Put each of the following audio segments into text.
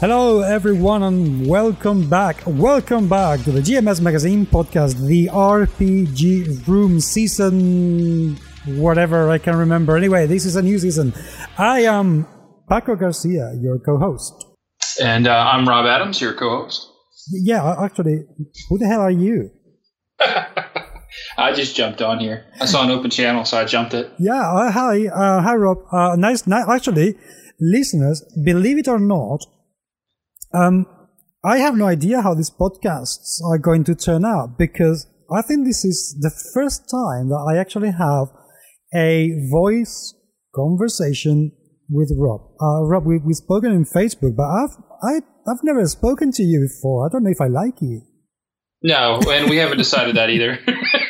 Hello, everyone, and welcome back. Welcome back to the GMS Magazine podcast, the RPG Room season, whatever I can remember. Anyway, this is a new season. I am Paco Garcia, your co host. And uh, I'm Rob Adams, your co host. Yeah, actually, who the hell are you? I just jumped on here. I saw an open channel, so I jumped it. Yeah, uh, hi, uh, hi, Rob. Uh, nice, nice. Actually, listeners, believe it or not, um, I have no idea how these podcasts are going to turn out because I think this is the first time that I actually have a voice conversation with Rob. Uh, Rob, we, we've spoken in Facebook, but I've, I, I've never spoken to you before. I don't know if I like you. No, and we haven't decided that either.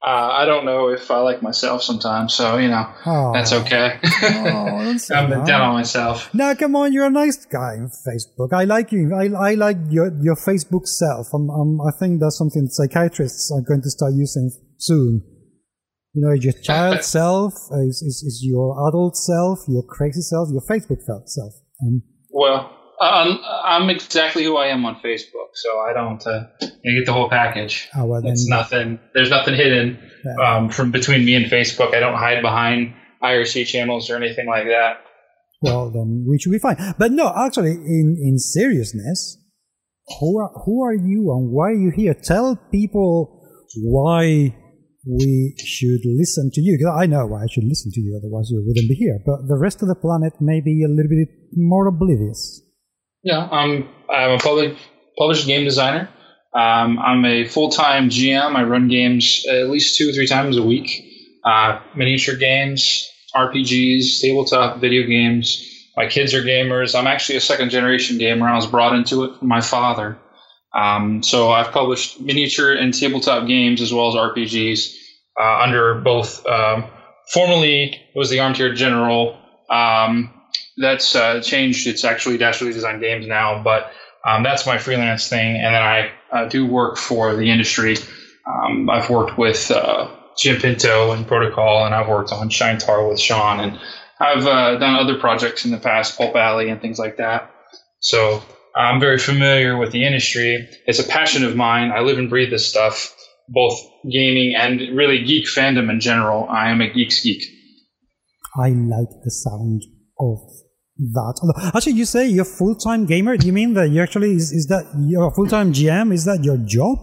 uh, I don't know if I like myself sometimes, so you know oh. that's okay. oh, that's I'm nice. down on myself. No, come on, you're a nice guy on Facebook. I like you. I, I like your your Facebook self. I'm, I'm, I think that's something psychiatrists are going to start using soon. You know, your child self is, is, is your adult self, your crazy self, your Facebook self. Um, well, um, I'm exactly who I am on Facebook, so I don't uh, get the whole package. Oh, well, it's nothing. There's nothing hidden yeah. um, from between me and Facebook. I don't hide behind IRC channels or anything like that. Well, then we should be fine. But no, actually, in in seriousness, who are who are you and why are you here? Tell people why we should listen to you. I know why I should listen to you, otherwise you wouldn't be here. But the rest of the planet may be a little bit more oblivious. Yeah, I'm I'm a public published game designer. Um, I'm a full time GM. I run games at least two or three times a week. Uh, miniature games, RPGs, tabletop video games. My kids are gamers. I'm actually a second generation gamer. I was brought into it from my father. Um, so I've published miniature and tabletop games as well as RPGs uh, under both. Um, formerly, it was the Armchair General. Um, that's uh, changed. It's actually Dastardly Design Games now, but um, that's my freelance thing. And then I uh, do work for the industry. Um, I've worked with uh, Jim Pinto and Protocol, and I've worked on Shine Tar with Sean, and I've uh, done other projects in the past, Pulp Alley and things like that. So I'm very familiar with the industry. It's a passion of mine. I live and breathe this stuff, both gaming and really geek fandom in general. I am a geek's geek. I like the sound of that. Actually, you say you're full time gamer. Do you mean that you actually is, is that your full time GM? Is that your job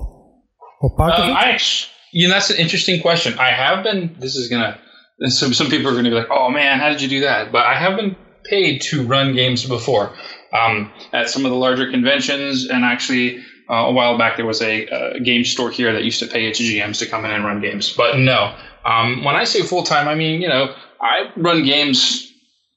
or part of um, it? I, actually, you know, that's an interesting question. I have been. This is gonna. Some some people are gonna be like, "Oh man, how did you do that?" But I have been paid to run games before um, at some of the larger conventions, and actually. Uh, a while back, there was a, a, game store here that used to pay its GMs to come in and run games. But no, um, when I say full time, I mean you know I run games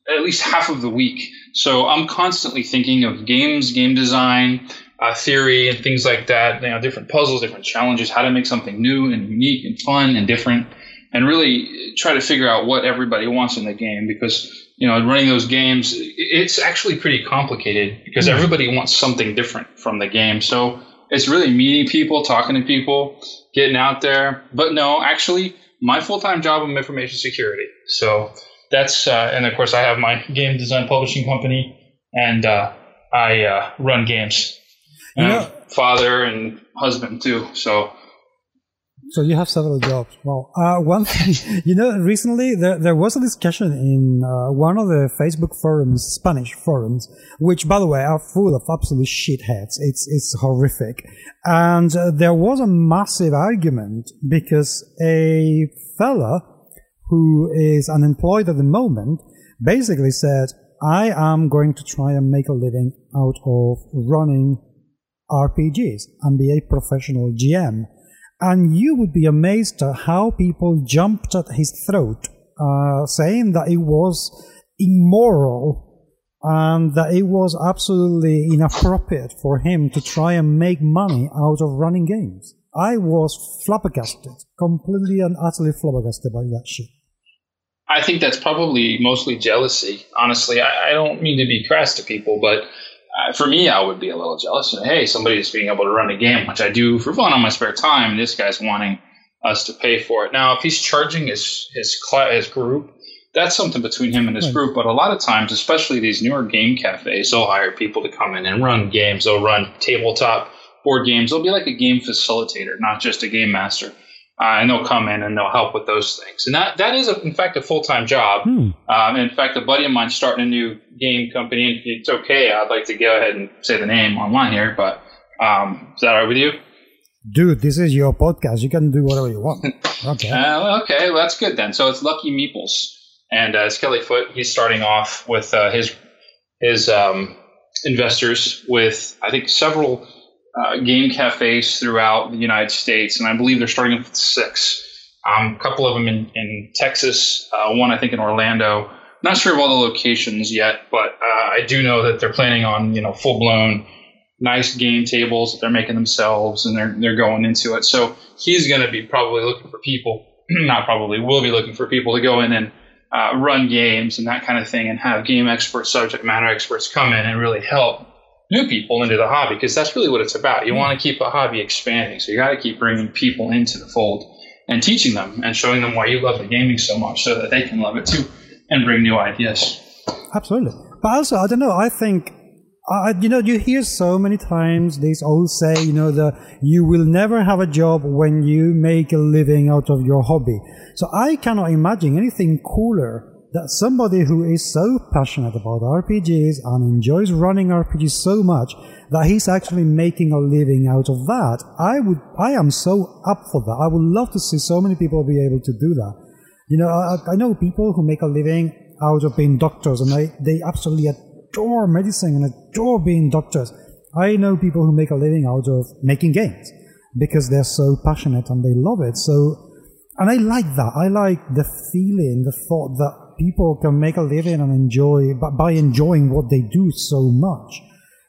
at least half of the week. So I'm constantly thinking of games, game design, uh, theory, and things like that. You know, different puzzles, different challenges, how to make something new and unique and fun and different, and really try to figure out what everybody wants in the game. Because you know, running those games, it's actually pretty complicated because everybody wants something different from the game. So it's really meeting people, talking to people, getting out there. But no, actually, my full time job is information security. So that's uh, and of course I have my game design publishing company, and uh, I uh, run games. You know, father and husband too. So. So you have several jobs. Well, uh, one thing, you know, recently there, there was a discussion in uh, one of the Facebook forums, Spanish forums, which, by the way, are full of absolute shitheads. It's it's horrific, and uh, there was a massive argument because a fella who is unemployed at the moment, basically said, I am going to try and make a living out of running RPGs and be a professional GM. And you would be amazed at how people jumped at his throat, uh, saying that it was immoral and that it was absolutely inappropriate for him to try and make money out of running games. I was flabbergasted, completely and utterly flabbergasted by that shit. I think that's probably mostly jealousy. Honestly, I, I don't mean to be crass to people, but uh, for me, I would be a little jealous. And, Hey, somebody's being able to run a game, which I do for fun on my spare time. And this guy's wanting us to pay for it. Now, if he's charging his his his group, that's something between him and his right. group. But a lot of times, especially these newer game cafes, they'll hire people to come in and run games. They'll run tabletop board games. They'll be like a game facilitator, not just a game master. Uh, and they'll come in and they'll help with those things. And that that is, a, in fact, a full time job. Hmm. Um, in fact, a buddy of mine starting a new game company. And it's okay. I'd like to go ahead and say the name online here, but um, is that all right with you? Dude, this is your podcast. You can do whatever you want. Okay. uh, okay, well, that's good then. So it's Lucky Meeples, and uh, Kelly Foot. He's starting off with uh, his his um, investors with I think several uh, game cafes throughout the United States, and I believe they're starting with six. Um, a couple of them in, in Texas, uh, one I think in Orlando. Not sure of all the locations yet, but uh, I do know that they're planning on you know full blown nice game tables that they're making themselves, and they're they're going into it. So he's going to be probably looking for people, not probably will be looking for people to go in and uh, run games and that kind of thing, and have game experts, subject matter experts come in and really help new people into the hobby because that's really what it's about. You mm. want to keep a hobby expanding, so you got to keep bringing people into the fold and teaching them and showing them why you love the gaming so much, so that they can love it too and bring new ideas. Absolutely, but also I don't know. I think. Uh, you know, you hear so many times these old say, you know, the you will never have a job when you make a living out of your hobby. So I cannot imagine anything cooler that somebody who is so passionate about RPGs and enjoys running RPGs so much that he's actually making a living out of that. I would, I am so up for that. I would love to see so many people be able to do that. You know, I, I know people who make a living out of being doctors and they, they absolutely adore medicine and adore being doctors. I know people who make a living out of making games because they're so passionate and they love it. So, and I like that. I like the feeling, the thought that people can make a living and enjoy by enjoying what they do so much.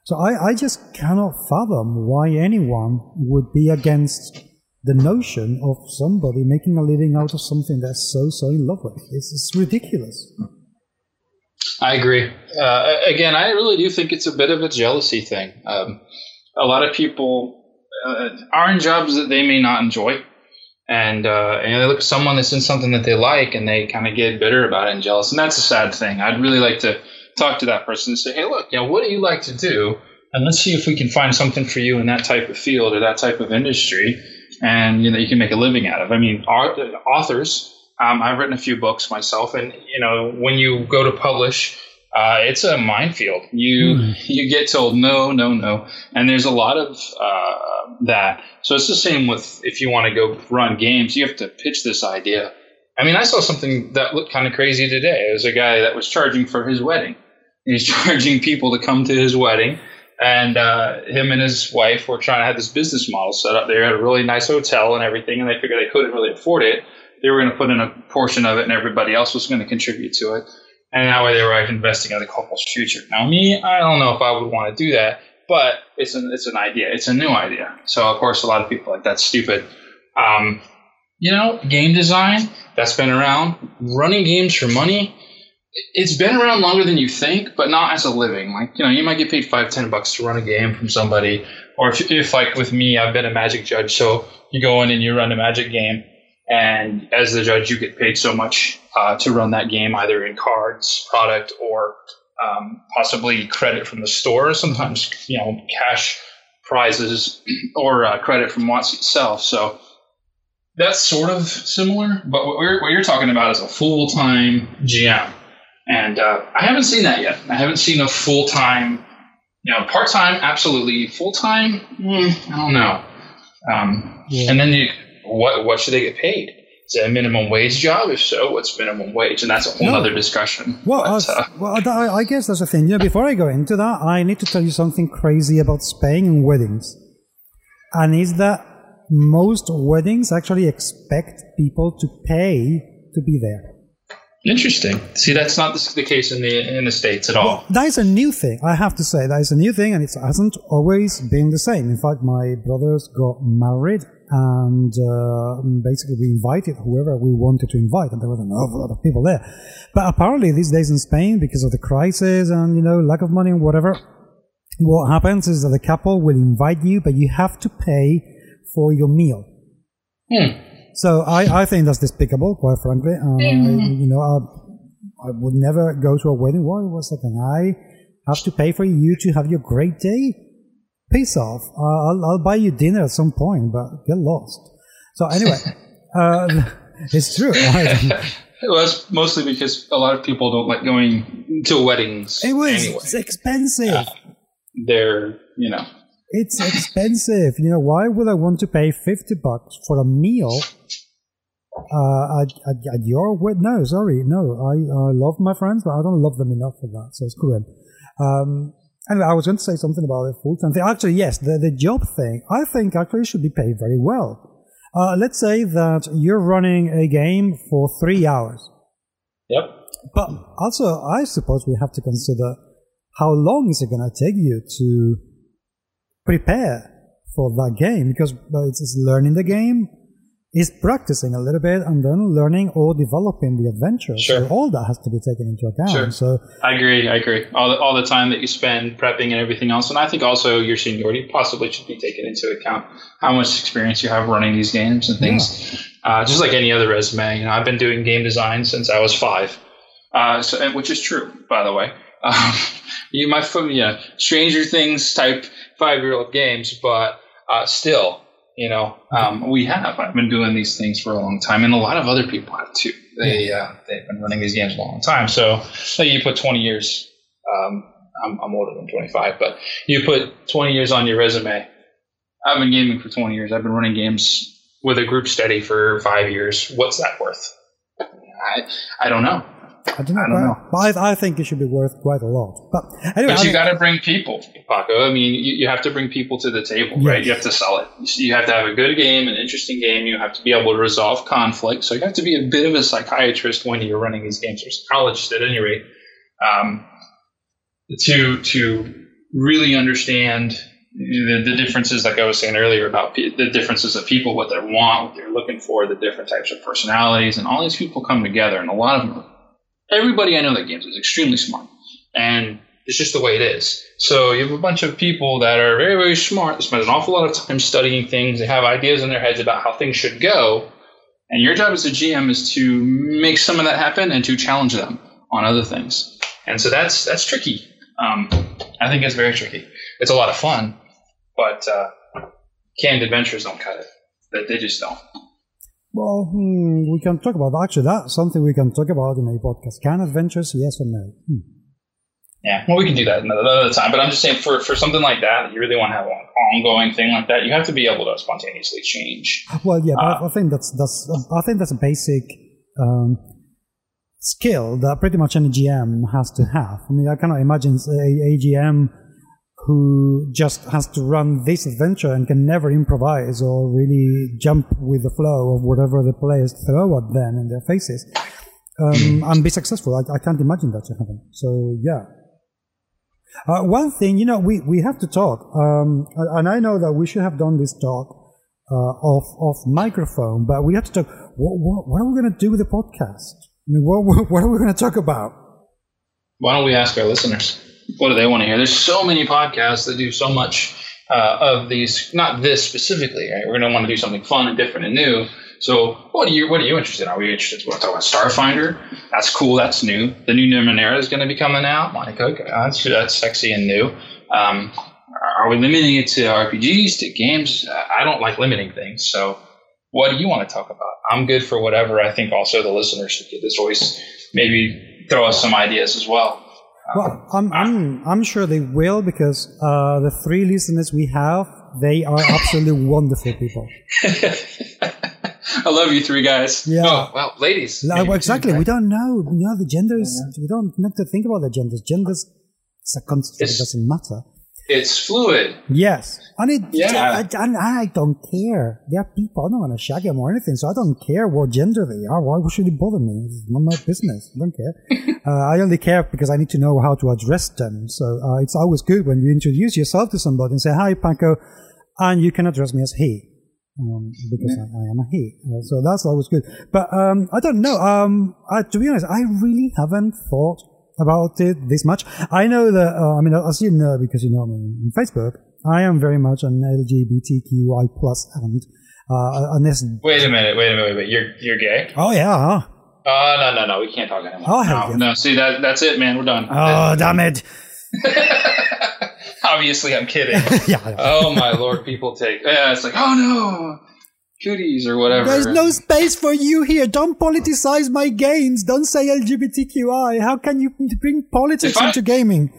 So I, I just cannot fathom why anyone would be against the notion of somebody making a living out of something they're so so in love with. It's, it's ridiculous. I agree. Uh, again, I really do think it's a bit of a jealousy thing. Um, a lot of people uh, are in jobs that they may not enjoy and uh, and they look at someone that's in something that they like and they kind of get bitter about it and jealous, and that's a sad thing. I'd really like to talk to that person and say, hey, look, you know, what do you like to do? And let's see if we can find something for you in that type of field or that type of industry, and you know, you can make a living out of. I mean, authors. Um, I've written a few books myself, and you know, when you go to publish, uh, it's a minefield. You mm. you get told no, no, no, and there's a lot of uh, that. So it's the same with if you want to go run games, you have to pitch this idea. I mean, I saw something that looked kind of crazy today. It was a guy that was charging for his wedding. He's charging people to come to his wedding, and uh, him and his wife were trying to have this business model set up. They had a really nice hotel and everything, and they figured they couldn't really afford it. They were going to put in a portion of it, and everybody else was going to contribute to it and that way they were like investing in the couple's future. Now, me, I don't know if I would want to do that, but it's an it's an idea. It's a new idea. So of course, a lot of people like that's stupid. Um, you know, game design that's been around. Running games for money, it's been around longer than you think, but not as a living. Like you know, you might get paid five, ten bucks to run a game from somebody, or if, if like with me, I've been a Magic judge, so you go in and you run a Magic game and as the judge, you get paid so much uh, to run that game, either in cards, product, or um, possibly credit from the store. Sometimes, you know, cash prizes or uh, credit from WotC itself. So that's sort of similar. But what, what you're talking about is a full time GM. And uh, I haven't seen that yet. I haven't seen a full time, you know, part time, absolutely. Full time, mm, I don't know. Um, yeah. And then you what what should they get paid? Is it a minimum wage job? If so, what's minimum wage? And that's a whole no. other discussion. Well, but, uh, well, I guess that's the thing. You know, before I go into that, I need to tell you something crazy about Spain and weddings, and is that most weddings actually expect people to pay to be there. Interesting. See, that's not the case in the in the states at all. Well, that is a new thing. I have to say that is a new thing, and it hasn't always been the same. In fact, my brothers got married and uh, basically we invited whoever we wanted to invite, and there was an awful lot of people there. But apparently, these days in Spain, because of the crisis and you know lack of money and whatever, what happens is that the couple will invite you, but you have to pay for your meal. Hmm. So I, I think that's despicable, quite frankly. Um, mm-hmm. I, you know, uh, I would never go to a wedding. Why was like, I have to pay for you to have your great day? Peace off. Uh, I'll, I'll buy you dinner at some point, but get lost. So anyway, uh, it's true. Well, it's mostly because a lot of people don't like going to weddings. It was anyway. expensive. Uh, they're, you know. It's expensive. you know, why would I want to pay 50 bucks for a meal uh, at, at, at, your wedding? No, sorry. No, I, I love my friends, but I don't love them enough for that. So screw them. Um, anyway, I was going to say something about the full time thing. Actually, yes, the, the job thing, I think actually should be paid very well. Uh, let's say that you're running a game for three hours. Yep. But also, I suppose we have to consider how long is it going to take you to prepare for that game because it's learning the game, is practicing a little bit and then learning or developing the adventure. Sure. So all that has to be taken into account. Sure. So I agree. I agree. All the, all the time that you spend prepping and everything else, and I think also your seniority possibly should be taken into account. How much experience you have running these games and things. Yeah. Uh, just like any other resume, you know, I've been doing game design since I was five, uh, so, which is true, by the way. Um, you might, know, Stranger Things type five year old games, but uh, still, you know, um, we have. I've been doing these things for a long time, and a lot of other people have too. They uh, they've been running these games a long time. So, say you put 20 years. Um, I'm, I'm older than 25, but you put 20 years on your resume. I've been gaming for 20 years. I've been running games with a group steady for five years. What's that worth? I I don't know. I don't know. I, don't know. But I, I, think it should be worth quite a lot. But anyway, but you got to bring people, Paco. I mean, you, you, have to bring people to the table, yes. right? You have to sell it. You have to have a good game, an interesting game. You have to be able to resolve conflict. So you have to be a bit of a psychiatrist when you're running these games, or psychologist at any rate, um, to to really understand the, the differences, like I was saying earlier, about the differences of people, what they want, what they're looking for, the different types of personalities, and all these people come together, and a lot of them are everybody I know that games is extremely smart, and it's just the way it is. So you have a bunch of people that are very, very smart. They spend an awful lot of time studying things. They have ideas in their heads about how things should go, and your job as a GM is to make some of that happen and to challenge them on other things. And so that's that's tricky. Um, I think it's very tricky. It's a lot of fun, but uh, canned adventures don't cut it. They, they just don't. Well, hmm, we can talk about actually that's something we can talk about in a podcast. Can adventures, yes or no? Hmm. Yeah, well, we can do that another time. But I'm just saying, for, for something like that, you really want to have an ongoing thing like that. You have to be able to spontaneously change. Well, yeah, uh, I think that's that's I think that's a basic um, skill that pretty much any GM has to have. I mean, I cannot imagine a, a GM who just has to run this adventure and can never improvise or really jump with the flow of whatever the players throw at them in their faces um, and be successful. I, I, can't imagine that to happen. So yeah. Uh, one thing, you know, we, we have to talk, um, and I know that we should have done this talk uh, off off microphone, but we have to talk. What, what, what are we going to do with the podcast? I mean, what, what are we going to talk about? Why don't we ask our listeners? What do they want to hear? There's so many podcasts that do so much uh, of these. Not this specifically. Right? We're going to want to do something fun and different and new. So, what are you what are you interested in? Are we interested? Talk about Starfinder? That's cool. That's new. The new Numenera is going to be coming out. Monica, okay, that's that's sexy and new. Um, are we limiting it to RPGs to games? I don't like limiting things. So, what do you want to talk about? I'm good for whatever. I think also the listeners should get this voice. Maybe throw us some ideas as well. Well, I'm, I'm, I'm sure they will because uh, the three listeners we have, they are absolutely wonderful people. I love you three guys. Yeah. Oh, well, ladies. well, exactly. We don't know. You know, the genders, yeah. we don't have to think about the genders. Genders, it's a construct. It doesn't matter. It's fluid. Yes. And it, yeah. I, I, I don't care. There are people, I don't want to shag them or anything, so I don't care what gender they are. Why should it bother me? It's not my business. I don't care. uh, I only care because I need to know how to address them. So uh, it's always good when you introduce yourself to somebody and say, hi, Paco, and you can address me as he. Um, because yeah. I, I, am a he. Uh, so that's always good. But um, I don't know. Um, to be honest, I really haven't thought about it this much. I know that, uh, I mean, as you know, because you know me on Facebook, I am very much an LGBTQI plus and uh, Wait a minute, wait a minute, wait a. You're you're gay? Oh yeah. Uh, no, no, no. We can't talk anymore. Oh, no, no, see that that's it, man. We're done. Oh, damn it. Obviously, I'm kidding. yeah. Oh my lord, people take. Yeah, it's like, oh no, cooties or whatever. There's no space for you here. Don't politicize my games. Don't say LGBTQI. How can you bring politics I, into gaming?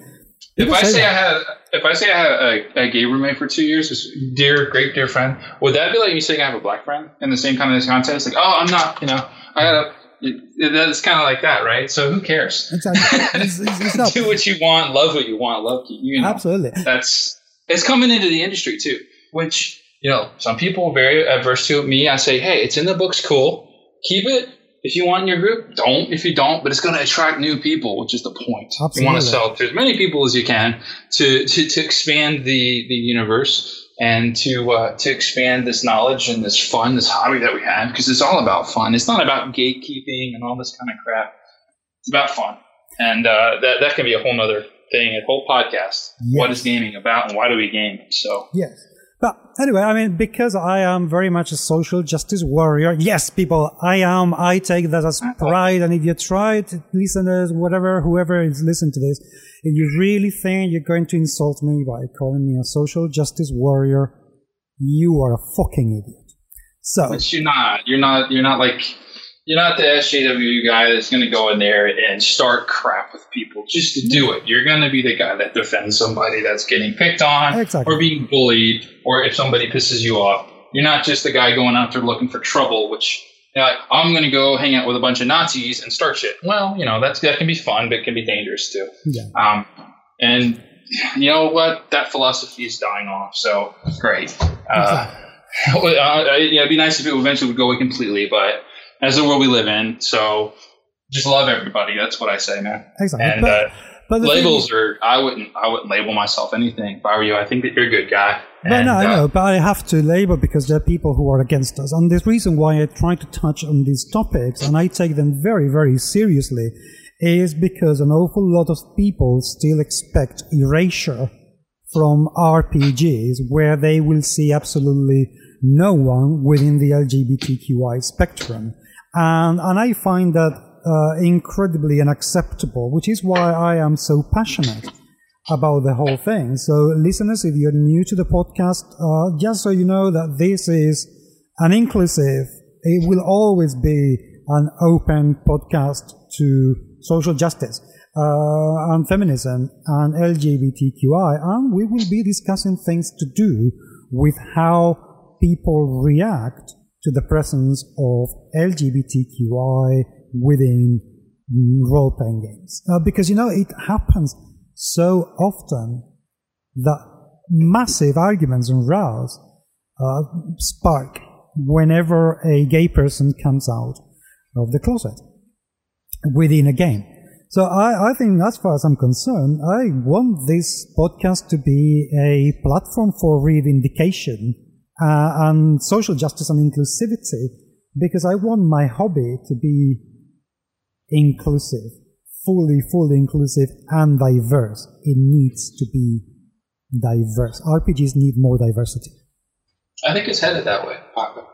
if I say, say I had, if I say I had a, a, gay roommate for two years, this dear, great, dear friend, would that be like me saying I have a black friend in the same kind of context? Like, oh, I'm not, you know, I got a. It's kind of like that, right? So who cares? Exactly. It's, it's, it's Do what you want, love what you want, love you know. Absolutely. That's it's coming into the industry too, which you know some people are very adverse to it. Me, I say, hey, it's in the books, cool. Keep it if you want in your group, don't. If you don't, but it's going to attract new people, which is the point. Absolutely. You want to sell to as many people as you can to to, to expand the the universe and to uh, to expand this knowledge and this fun, this hobby that we have, because it's all about fun. It's not about gatekeeping and all this kind of crap. It's about fun, and uh, that that can be a whole other thing, a whole podcast. Yes. What is gaming about, and why do we game? So yes. But anyway, I mean, because I am very much a social justice warrior. Yes, people, I am. I take that as uh, pride. And if you try to listeners, whatever, whoever is listening to this, if you really think you're going to insult me by calling me a social justice warrior, you are a fucking idiot. So, but you're not. You're not. You're not like you're not the SJW guy that's going to go in there and start crap with people just to do it. You're going to be the guy that defends somebody that's getting picked on exactly. or being bullied, or if somebody pisses you off. You're not just the guy going out there looking for trouble, which like, I'm going to go hang out with a bunch of Nazis and start shit. Well, you know, that's that can be fun, but it can be dangerous too. Yeah. Um, and you know what? That philosophy is dying off. So great. Uh, exactly. uh, yeah, it'd be nice if it eventually would go away completely, but as the world we live in. So just love everybody. That's what I say, man. Exactly. And but, uh, but labels thing, are I wouldn't I wouldn't label myself anything. If I were you, I think that you're a good guy. But and, no, I uh, know, but I have to label because there are people who are against us. And the reason why I try to touch on these topics and I take them very, very seriously is because an awful lot of people still expect erasure from RPGs where they will see absolutely no one within the LGBTQI spectrum. And, and I find that uh, incredibly unacceptable, which is why I am so passionate about the whole thing. So, listeners, if you're new to the podcast, uh, just so you know that this is an inclusive, it will always be an open podcast to social justice uh, and feminism and LGBTQI, and we will be discussing things to do with how people react to the presence of LGBTQI within role playing games. Uh, because, you know, it happens so often that massive arguments and rows uh, spark whenever a gay person comes out of the closet within a game. So I, I think as far as I'm concerned, I want this podcast to be a platform for reivindication uh, and social justice and inclusivity because I want my hobby to be inclusive, fully, fully inclusive and diverse. It needs to be diverse. RPGs need more diversity. I think it's headed that way, Paco.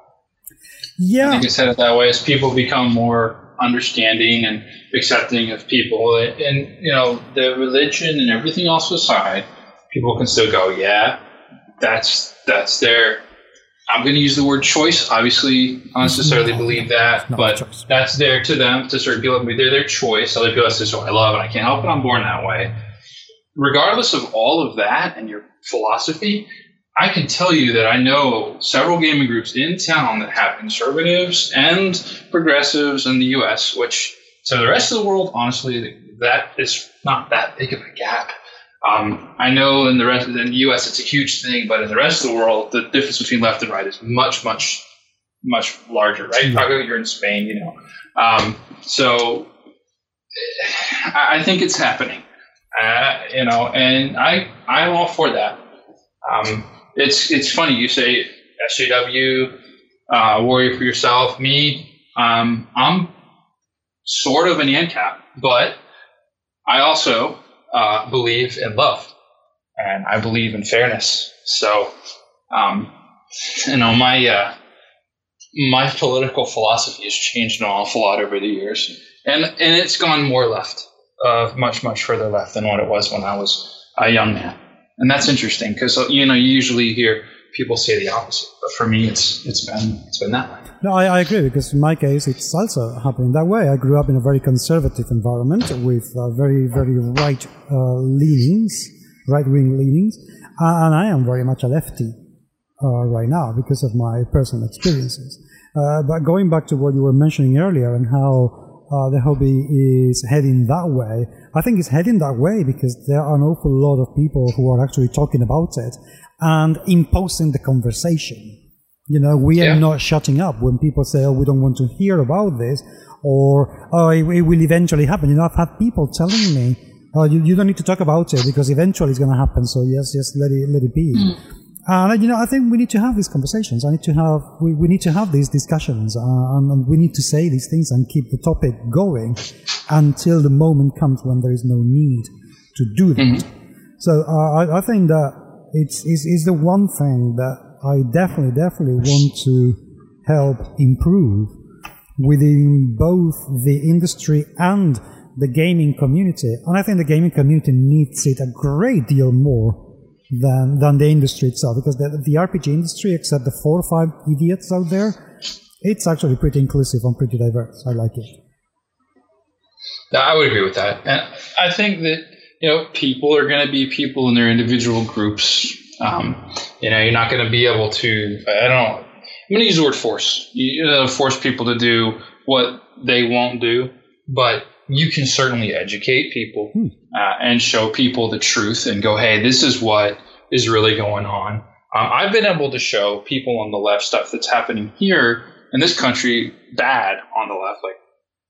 Yeah. I think it's headed that way as people become more understanding and accepting of people. And, you know, the religion and everything else aside, people can still go, yeah, that's that's their I'm going to use the word choice. Obviously, I don't necessarily no, believe that, but that's there to them. To certain people, they're their choice. Other people, that's just I love, and I can't help it. I'm born that way. Regardless of all of that and your philosophy, I can tell you that I know several gaming groups in town that have conservatives and progressives in the U.S. Which, to the rest of the world, honestly, that is not that big of a gap. Um, I know in the rest in the U.S. it's a huge thing, but in the rest of the world, the difference between left and right is much, much, much larger. Right? Probably you're in Spain, you know. Um, so I think it's happening. Uh, you know, and I I'm all for that. Um, it's it's funny you say SJW, uh, warrior for yourself. Me, um, I'm sort of an ANCAP, but I also uh, believe in love, and I believe in fairness. So, um, you know, my uh, my political philosophy has changed an awful lot over the years, and and it's gone more left, uh, much much further left than what it was when I was a young man, and that's interesting because you know you usually hear people say the opposite, but for me it's it's been it's been that way. No, I, I agree because in my case it's also happening that way. I grew up in a very conservative environment with uh, very very right uh, leanings, right wing leanings, and I am very much a lefty uh, right now because of my personal experiences. Uh, but going back to what you were mentioning earlier and how uh, the hobby is heading that way, I think it's heading that way because there are an awful lot of people who are actually talking about it and imposing the conversation. You know, we yeah. are not shutting up when people say, "Oh, we don't want to hear about this," or "Oh, it, it will eventually happen." You know, I've had people telling me, "Oh, you, you don't need to talk about it because eventually it's going to happen." So yes, just let it let it be. Mm. And you know, I think we need to have these conversations. I need to have we, we need to have these discussions, uh, and, and, we need to say these things and keep the topic going until the moment comes when there is no need to do that. Mm-hmm. So uh, I, I, think that it's, it's, it's the one thing that I definitely definitely want to help improve within both the industry and the gaming community. And I think the gaming community needs it a great deal more than than the industry itself because the, the RPG industry, except the four or five idiots out there, it's actually pretty inclusive and pretty diverse. I like it. I would agree with that, and I think that you know people are going to be people in their individual groups. Um, you know, you're not going to be able to. I don't. I'm going to use the word force. You force people to do what they won't do, but you can certainly educate people hmm. Uh, and show people the truth and go, hey, this is what is really going on. Um, I've been able to show people on the left stuff that's happening here in this country bad on the left. Like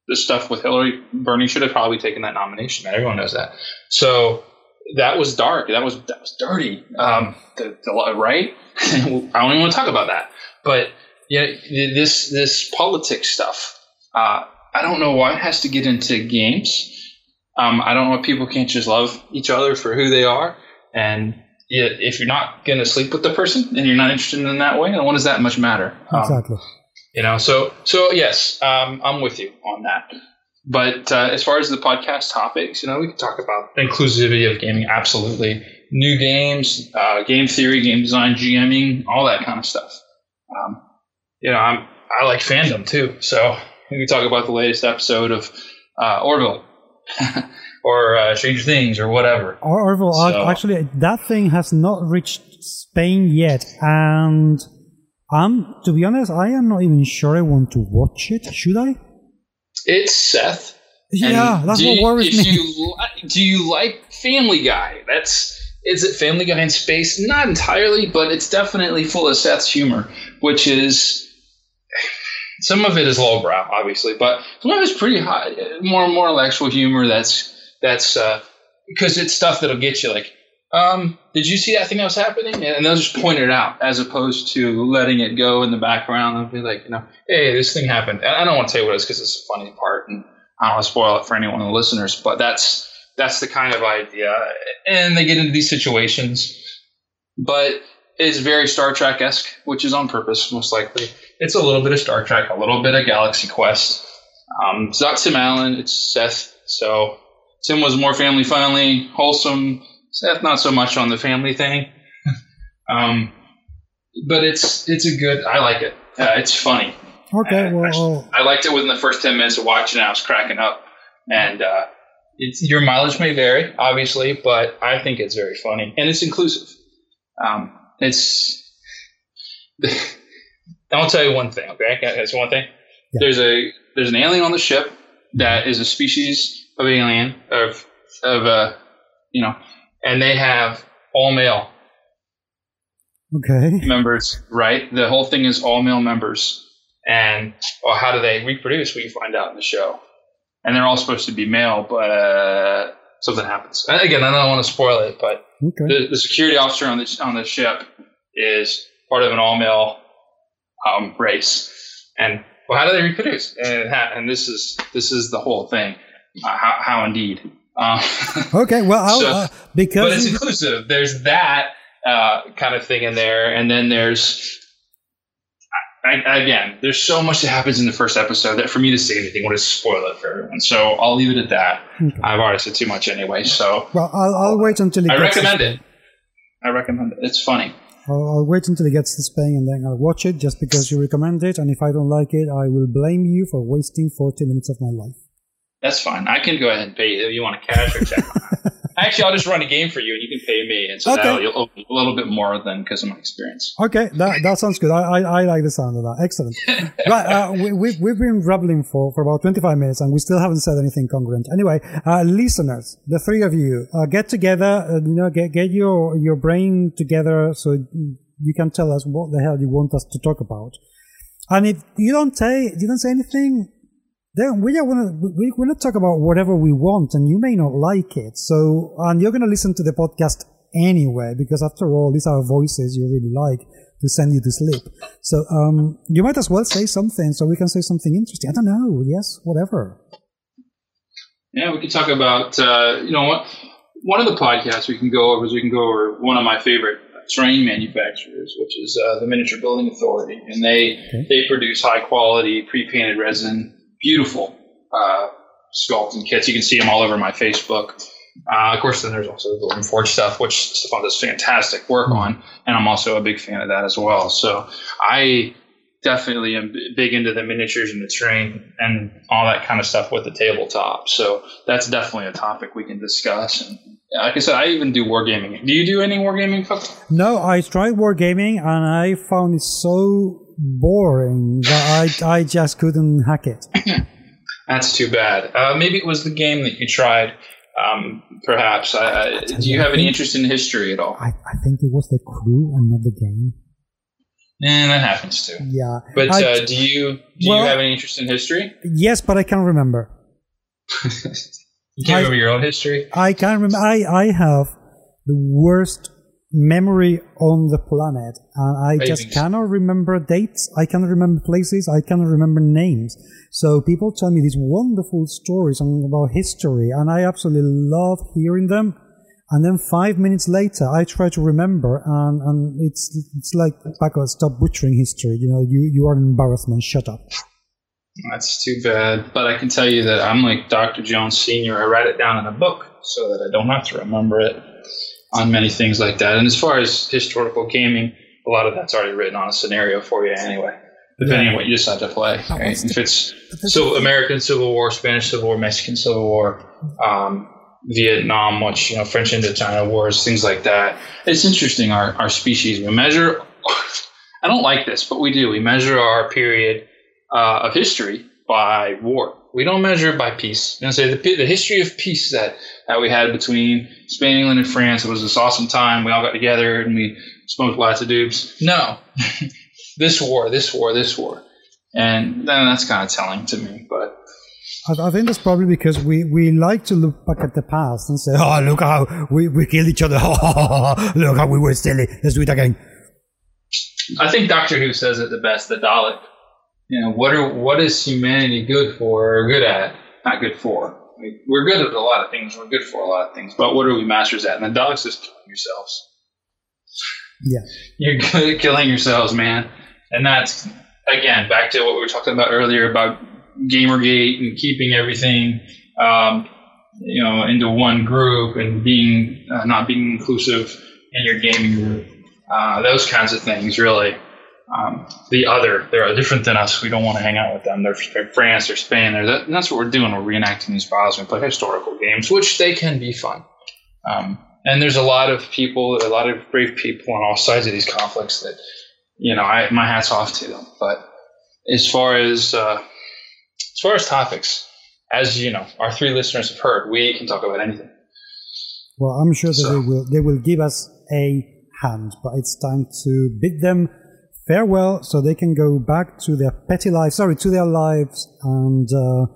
this stuff with Hillary, Bernie should have probably taken that nomination. Everyone knows that. So that was dark. That was that was dirty. Um, the, the, right? I don't even want to talk about that. But yeah, this this politics stuff. Uh, I don't know why it has to get into games. Um, I don't know if people can't just love each other for who they are. And if you're not going to sleep with the person and you're not interested in that way, then what does that much matter? Um, exactly. You know, so so yes, um, I'm with you on that. But uh, as far as the podcast topics, you know, we can talk about inclusivity of gaming, absolutely. New games, uh, game theory, game design, GMing, all that kind of stuff. Um, you know, I'm I like fandom too, so we can talk about the latest episode of uh, Orville or uh, Stranger Things or whatever. Orville, so. actually, that thing has not reached Spain yet, and I'm to be honest, I am not even sure I want to watch it. Should I? It's Seth. Yeah, that's what worries me. You, do you like Family Guy? That's is it Family Guy in space? Not entirely, but it's definitely full of Seth's humor, which is some of it is lowbrow, obviously, but some of it's pretty high, more more intellectual humor. That's that's uh, because it's stuff that'll get you like, um, did you see that thing that was happening? And they'll just point it out as opposed to letting it go in the background and be like, you know, hey, this thing happened. And I don't want to tell you what it is because it's a funny part, and I don't want to spoil it for anyone of the listeners. But that's that's the kind of idea, and they get into these situations, but it's very Star Trek esque, which is on purpose, most likely it's a little bit of Star Trek, a little bit of Galaxy Quest. Um, it's not Tim Allen, it's Seth. So Tim was more family friendly, wholesome. Seth not so much on the family thing. um, but it's it's a good. I like it. Uh, it's funny. Okay, well, I, I, liked it within the first ten minutes of watching. I was cracking up, and uh, your mileage may vary, obviously, but I think it's very funny and it's inclusive. Um, it's I'll tell you one thing. Okay, that's one thing. Yeah. There's a there's an alien on the ship that is a species of alien of of uh you know, and they have all male. Okay. Members, right? The whole thing is all male members, and well, how do they reproduce? We find out in the show, and they're all supposed to be male, but uh, something happens. And again, I don't want to spoil it, but okay. the, the security officer on the on the ship is part of an all male um, race. And well, how do they reproduce? And, and this is this is the whole thing. Uh, how, how, indeed. Uh, okay, well, so, uh, because but it's inclusive. There's that uh, kind of thing in there, and then there's I, again, there's so much that happens in the first episode that for me to say anything would spoil it for everyone. So I'll leave it at that. Okay. I've already said too much anyway. So well, I'll, I'll wait until it I recommend it. I recommend it. It's funny. I'll, I'll, wait until it gets to Spain and then I'll watch it just because you recommend it. And if I don't like it, I will blame you for wasting 40 minutes of my life. That's fine. I can go ahead and pay you. You want a cash or check? Actually, I'll just run a game for you, and you can pay me, and so okay. you'll owe a little bit more than because of my experience. Okay, that that sounds good. I, I, I like the sound of that. Excellent. right, uh, we, we've we've been rubbling for for about twenty five minutes, and we still haven't said anything congruent. Anyway, uh, listeners, the three of you, uh, get together. Uh, you know, get get your your brain together so you can tell us what the hell you want us to talk about. And if you don't say you don't say anything, then we are gonna we, we're gonna talk about whatever we want, and you may not like it. So, and you're gonna listen to the podcast anyway, because after all, these are voices you really like to send you to sleep. So, um, you might as well say something, so we can say something interesting. I don't know. Yes, whatever. Yeah, we can talk about uh, you know what one of the podcasts we can go over is we can go over one of my favorite terrain manufacturers, which is uh, the Miniature Building Authority, and they okay. they produce high quality pre painted resin beautiful uh, sculpting kits. You can see them all over my Facebook. Uh, of course, then there's also the Golden Forge stuff, which Stefan does fantastic work mm-hmm. on, and I'm also a big fan of that as well. So I definitely am big into the miniatures and the terrain and all that kind of stuff with the tabletop. So that's definitely a topic we can discuss. And like I said, I even do wargaming. Do you do any wargaming? No, I tried wargaming and I found it so boring that I, I just couldn't hack it. That's too bad. Uh, maybe it was the game that you tried. Um, perhaps. Uh, do you have any interest in history at all? I, I think it was the crew and not the game. And that happens too. Yeah. But I, uh, do you do well, you have any interest in history? Yes, but I can't remember. you can't I, remember your own history? I can't remember. I, I have the worst memory on the planet and I just cannot remember dates. I cannot remember places. I cannot remember names. So people tell me these wonderful stories about history and I absolutely love hearing them. And then five minutes later, I try to remember and, and it's, it's like, Paco, stop butchering history. You know, you, you are an embarrassment. Shut up. That's too bad. But I can tell you that I'm like Dr. Jones Sr. I write it down in a book so that I don't have to remember it on many things like that. And as far as historical gaming, a lot of that's already written on a scenario for you anyway, depending yeah. on what you decide to play. Right? If it's so American Civil War, Spanish Civil War, Mexican Civil War, um, Vietnam, which you know French Indochina wars, things like that. It's interesting. Our our species we measure. I don't like this, but we do. We measure our period uh, of history by war. We don't measure it by peace. And say the, the history of peace that, that we had between Spain, England, and France. It was this awesome time. We all got together and we smoked lots of dupes. No, this war, this war, this war, and then that's kind of telling to me. But I, think that's probably because we, we like to look back at the past and say, "Oh, look how we, we killed each other! look how we were silly! Let's do it again." I think Doctor Who says it the best. The Dalek you know, what are what is humanity good for or good at? Not good for. We're good at a lot of things. We're good for a lot of things, but what are we masters at? And the dog's just killing yourselves. Yeah, you're good at killing yourselves, man. And that's again back to what we were talking about earlier about GamerGate and keeping everything, um, you know, into one group and being uh, not being inclusive in your gaming group. Uh, those kinds of things really um, the other. They're different than us. We don't want to hang out with them. They're, they're France or Spain. They're that, that's what we're doing. We're reenacting these battles. We play historical games, which they can be fun. Um, and there's a lot of people, a lot of brave people on all sides of these conflicts that, you know, I, my hat's off to them. But as far as uh, as far as topics, as you know, our three listeners have heard, we can talk about anything. Well, I'm sure that so. they will they will give us a hand, but it's time to bid them farewell so they can go back to their petty life, sorry, to their lives and uh,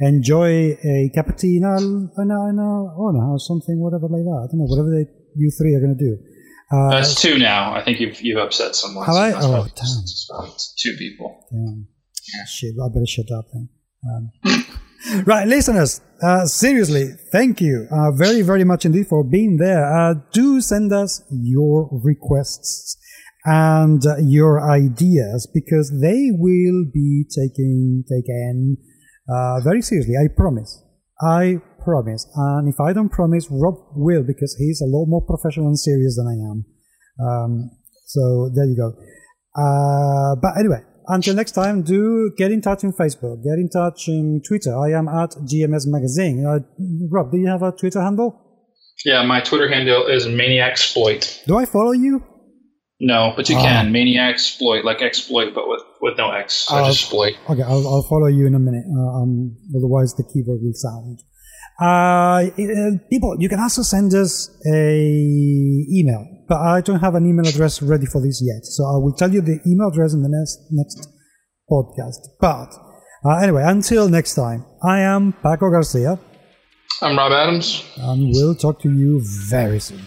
enjoy a cappuccino and oh no, something, whatever like that. I don't know, whatever they, you three are going to do. Uh, That's two now. I think you've, you've upset someone. Have I? Oh, damn. two people. Damn. Yeah. Shit, I better shut up then. Um, right, listeners, uh, seriously, thank you uh, very, very much indeed for being there. Uh, do send us your requests and uh, your ideas because they will be taking taken uh, very seriously. I promise. I promise. And if I don't promise, Rob will because he's a lot more professional and serious than I am. Um, so there you go. Uh, but anyway, until next time, do get in touch on Facebook, get in touch in Twitter. I am at GMS Magazine. Uh, Rob, do you have a Twitter handle? Yeah, my Twitter handle is Maniac Exploit. Do I follow you? No, but you ah. can. Maniac Exploit, like exploit, but with, with no X. So just exploit. Okay, I'll, I'll follow you in a minute. Uh, um, otherwise, the keyboard will sound. Uh, uh, people, you can also send us a email, but I don't have an email address ready for this yet. So I will tell you the email address in the next next podcast. But uh, anyway, until next time, I am Paco Garcia. I'm Rob Adams, and we'll talk to you very soon.